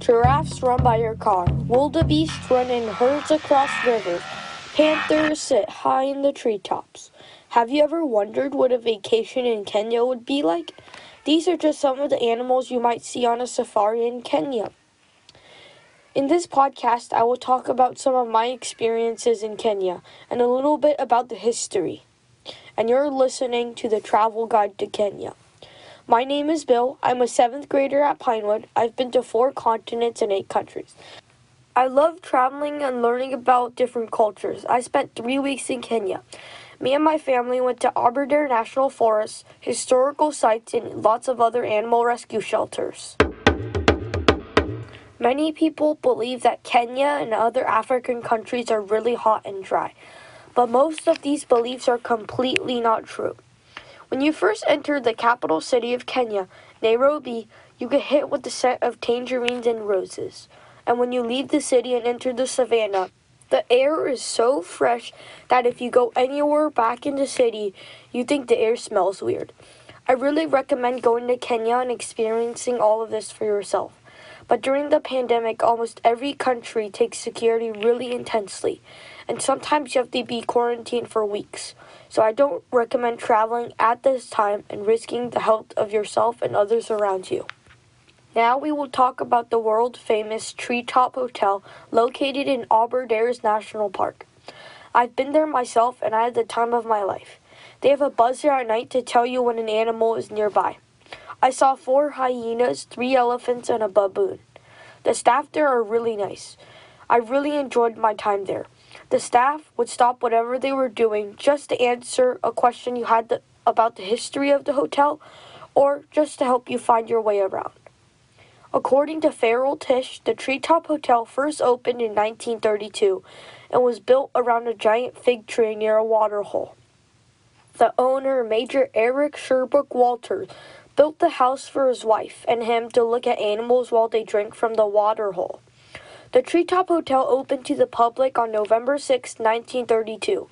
Giraffes run by your car. Wildebeest run in herds across rivers. Panthers sit high in the treetops. Have you ever wondered what a vacation in Kenya would be like? These are just some of the animals you might see on a safari in Kenya. In this podcast, I will talk about some of my experiences in Kenya and a little bit about the history. And you're listening to the Travel Guide to Kenya. My name is Bill. I'm a seventh grader at Pinewood. I've been to four continents and eight countries. I love traveling and learning about different cultures. I spent three weeks in Kenya. Me and my family went to Aberdare National Forest, historical sites, and lots of other animal rescue shelters. Many people believe that Kenya and other African countries are really hot and dry, but most of these beliefs are completely not true. When you first enter the capital city of Kenya, Nairobi, you get hit with the scent of tangerines and roses. And when you leave the city and enter the savannah, the air is so fresh that if you go anywhere back in the city, you think the air smells weird. I really recommend going to Kenya and experiencing all of this for yourself. But during the pandemic, almost every country takes security really intensely, and sometimes you have to be quarantined for weeks. So I don't recommend traveling at this time and risking the health of yourself and others around you. Now we will talk about the world famous Treetop Hotel located in Aberdares National Park. I've been there myself and I had the time of my life. They have a buzzer at night to tell you when an animal is nearby. I saw four hyenas, three elephants, and a baboon. The staff there are really nice. I really enjoyed my time there. The staff would stop whatever they were doing just to answer a question you had the, about the history of the hotel or just to help you find your way around. According to Farrell Tish, the Treetop Hotel first opened in 1932 and was built around a giant fig tree near a waterhole. The owner, Major Eric Sherbrooke Walters, built the house for his wife and him to look at animals while they drank from the waterhole. The Treetop Hotel opened to the public on November 6, 1932,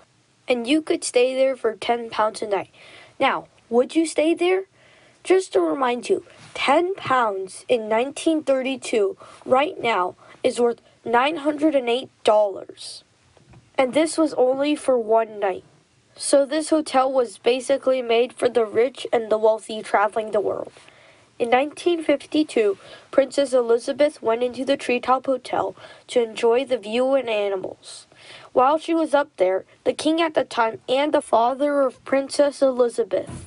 and you could stay there for 10 pounds a night. Now, would you stay there? Just to remind you, 10 pounds in 1932 right now is worth $908. And this was only for one night. So this hotel was basically made for the rich and the wealthy traveling the world. In 1952, Princess Elizabeth went into the Treetop Hotel to enjoy the view and animals. While she was up there, the king at the time and the father of Princess Elizabeth.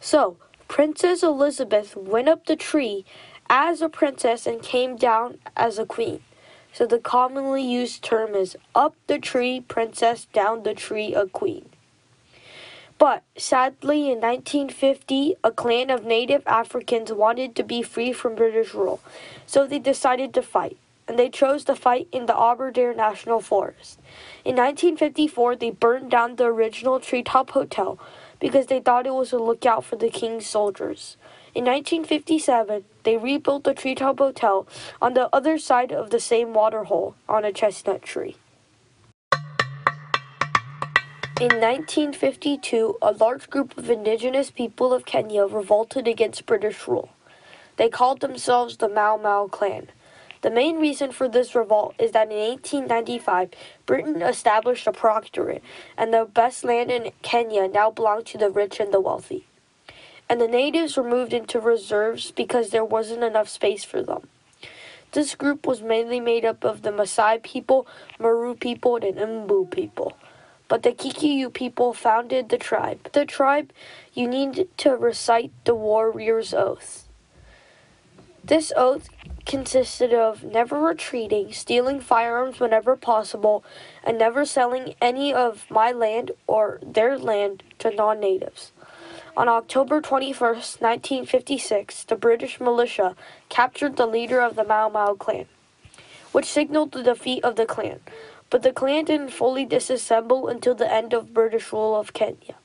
So, Princess Elizabeth went up the tree as a princess and came down as a queen. So the commonly used term is up the tree princess, down the tree a queen. But sadly, in 1950, a clan of native Africans wanted to be free from British rule, so they decided to fight, and they chose to fight in the Aberdare National Forest. In 1954, they burned down the original Treetop Hotel because they thought it was a lookout for the king's soldiers. In 1957, they rebuilt the Treetop Hotel on the other side of the same waterhole on a chestnut tree. In 1952, a large group of indigenous people of Kenya revolted against British rule. They called themselves the Mau Mau clan. The main reason for this revolt is that in 1895, Britain established a proctorate, and the best land in Kenya now belonged to the rich and the wealthy. And the natives were moved into reserves because there wasn't enough space for them. This group was mainly made up of the Maasai people, Meru people, and Embu people but the Kikuyu people founded the tribe. The tribe, you need to recite the warrior's oath. This oath consisted of never retreating, stealing firearms whenever possible, and never selling any of my land or their land to non natives. On October 21, 1956, the British militia captured the leader of the Mau Mau clan, which signaled the defeat of the clan but the clan didn't fully disassemble until the end of British rule of Kenya.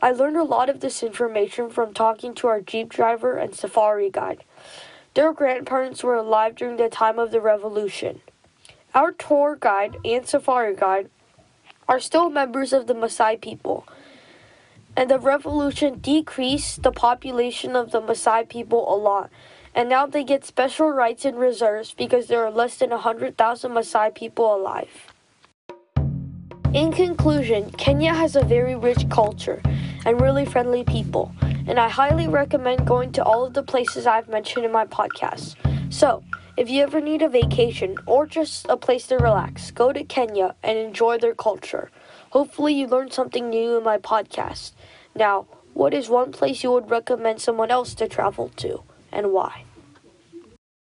I learned a lot of this information from talking to our Jeep driver and safari guide. Their grandparents were alive during the time of the revolution. Our tour guide and safari guide are still members of the Maasai people, and the revolution decreased the population of the Maasai people a lot, And now they get special rights and reserves because there are less than 100,000 Maasai people alive. In conclusion, Kenya has a very rich culture and really friendly people, and I highly recommend going to all of the places I've mentioned in my podcast. So, if you ever need a vacation or just a place to relax, go to Kenya and enjoy their culture. Hopefully, you learned something new in my podcast. Now, what is one place you would recommend someone else to travel to, and why?